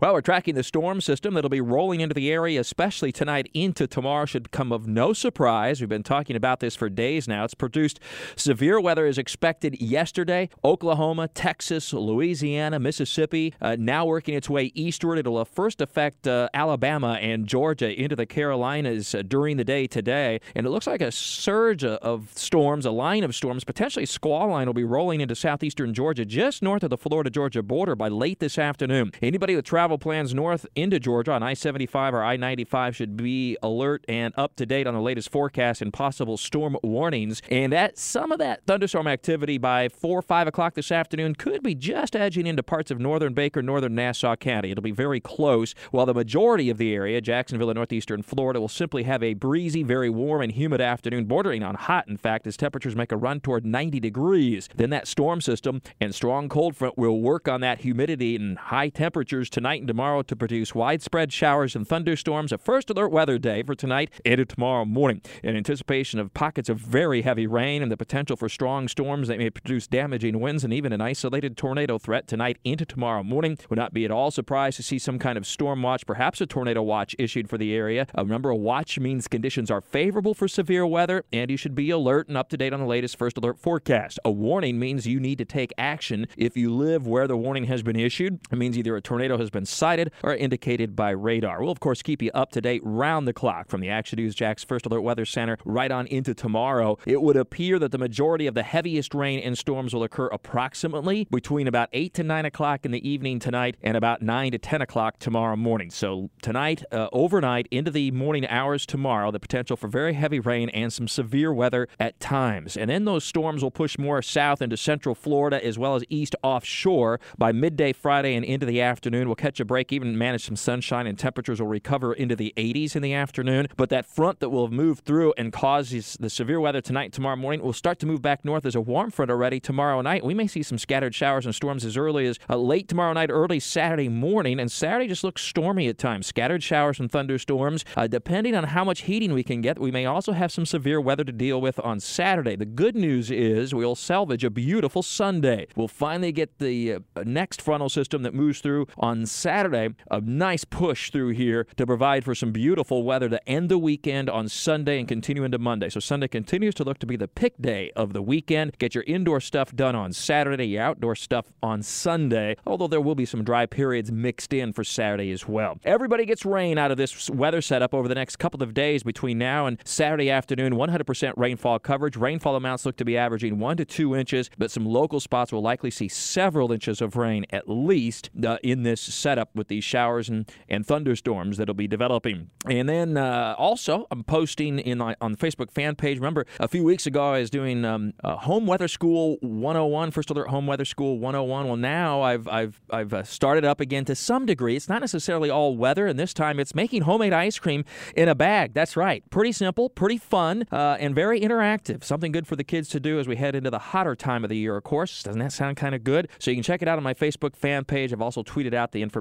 Well, we're tracking the storm system that'll be rolling into the area, especially tonight into tomorrow. Should come of no surprise. We've been talking about this for days now. It's produced severe weather is expected yesterday. Oklahoma, Texas, Louisiana, Mississippi, uh, now working its way eastward. It'll uh, first affect uh, Alabama and Georgia into the Carolinas uh, during the day today. And it looks like a surge of storms, a line of storms, potentially a squall line will be rolling into southeastern Georgia just north of the Florida Georgia border by late this afternoon. Anybody with travel plans north into Georgia on I 75 or I 95 should be alert and up to date on the latest forecast and possible storm warnings. And that some of that thunderstorm activity by 4 or 5 o'clock this afternoon could be just edging into parts of northern Baker, northern Nassau County. It'll be very close, while the majority of the area, Jacksonville and northeastern Florida, will simply have a breezy, very warm, and humid afternoon, bordering on hot, in fact, as temperatures make a run toward 90 degrees. Then that storm system and strong cold front will work on that humidity and high temperatures tonight and tomorrow to produce widespread showers and thunderstorms. A first alert weather day for tonight into tomorrow morning in anticipation of pockets of very heavy rain and the potential for strong storms that may produce damaging winds and even an isolated tornado threat tonight into tomorrow morning. Would not be at all surprised to see some kind of storm watch, perhaps a tornado watch issued for the area. Uh, remember, a watch means conditions are favorable for severe weather, and you should be alert and up to date on the latest first alert forecast. A warning means you need to take action if you live where the warning has been issued. It means either a tornado has been sighted or indicated by radar. We'll, of course, keep you up to date round the clock from the Action News Jax First Alert Weather Center right on into tomorrow. It would appear that the majority of the heaviest rain and storms will occur approximately between about 8 to 9 o'clock in the evening tonight and about 9 to 10 o'clock tomorrow morning. So, tonight, uh, overnight, into the morning hours tomorrow, the potential for very heavy rain and some severe weather at times. And then those storms will push more south into central Florida as well as east offshore by midday Friday and into the afternoon. We'll catch break, even manage some sunshine, and temperatures will recover into the 80s in the afternoon. But that front that will have moved through and causes the severe weather tonight tomorrow morning will start to move back north as a warm front already tomorrow night. We may see some scattered showers and storms as early as uh, late tomorrow night, early Saturday morning. And Saturday just looks stormy at times. Scattered showers and thunderstorms. Uh, depending on how much heating we can get, we may also have some severe weather to deal with on Saturday. The good news is we'll salvage a beautiful Sunday. We'll finally get the uh, next frontal system that moves through on Saturday. Saturday, a nice push through here to provide for some beautiful weather to end the weekend on Sunday and continue into Monday. So Sunday continues to look to be the pick day of the weekend. Get your indoor stuff done on Saturday, your outdoor stuff on Sunday, although there will be some dry periods mixed in for Saturday as well. Everybody gets rain out of this weather setup over the next couple of days between now and Saturday afternoon. 100% rainfall coverage. Rainfall amounts look to be averaging one to two inches, but some local spots will likely see several inches of rain at least uh, in this setup with these showers and, and thunderstorms that'll be developing. And then uh, also, I'm posting in my, on the Facebook fan page. Remember, a few weeks ago, I was doing um, Home Weather School 101, First Alert Home Weather School 101. Well, now I've I've I've uh, started up again to some degree. It's not necessarily all weather, and this time it's making homemade ice cream in a bag. That's right, pretty simple, pretty fun, uh, and very interactive. Something good for the kids to do as we head into the hotter time of the year. Of course, doesn't that sound kind of good? So you can check it out on my Facebook fan page. I've also tweeted out the information,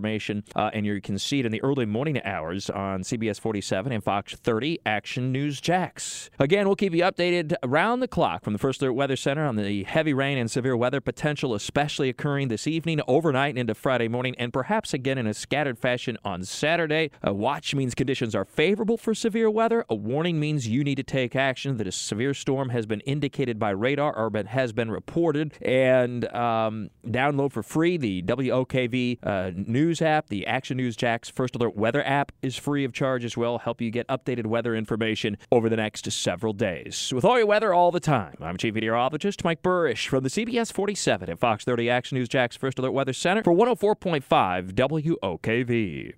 uh, and you can see it in the early morning hours on CBS 47 and Fox 30 Action News Jax. Again, we'll keep you updated around the clock from the First Alert Weather Center on the heavy rain and severe weather potential, especially occurring this evening, overnight, and into Friday morning, and perhaps again in a scattered fashion on Saturday. A watch means conditions are favorable for severe weather. A warning means you need to take action that a severe storm has been indicated by radar or has been reported. And um, download for free the WOKV uh, news app, the Action News Jax First Alert Weather app is free of charge as well. Help you get updated weather information over the next several days. With all your weather all the time, I'm Chief Meteorologist Mike Buresh from the CBS 47 and Fox 30 Action News Jax First Alert Weather Center for 104.5 WOKV.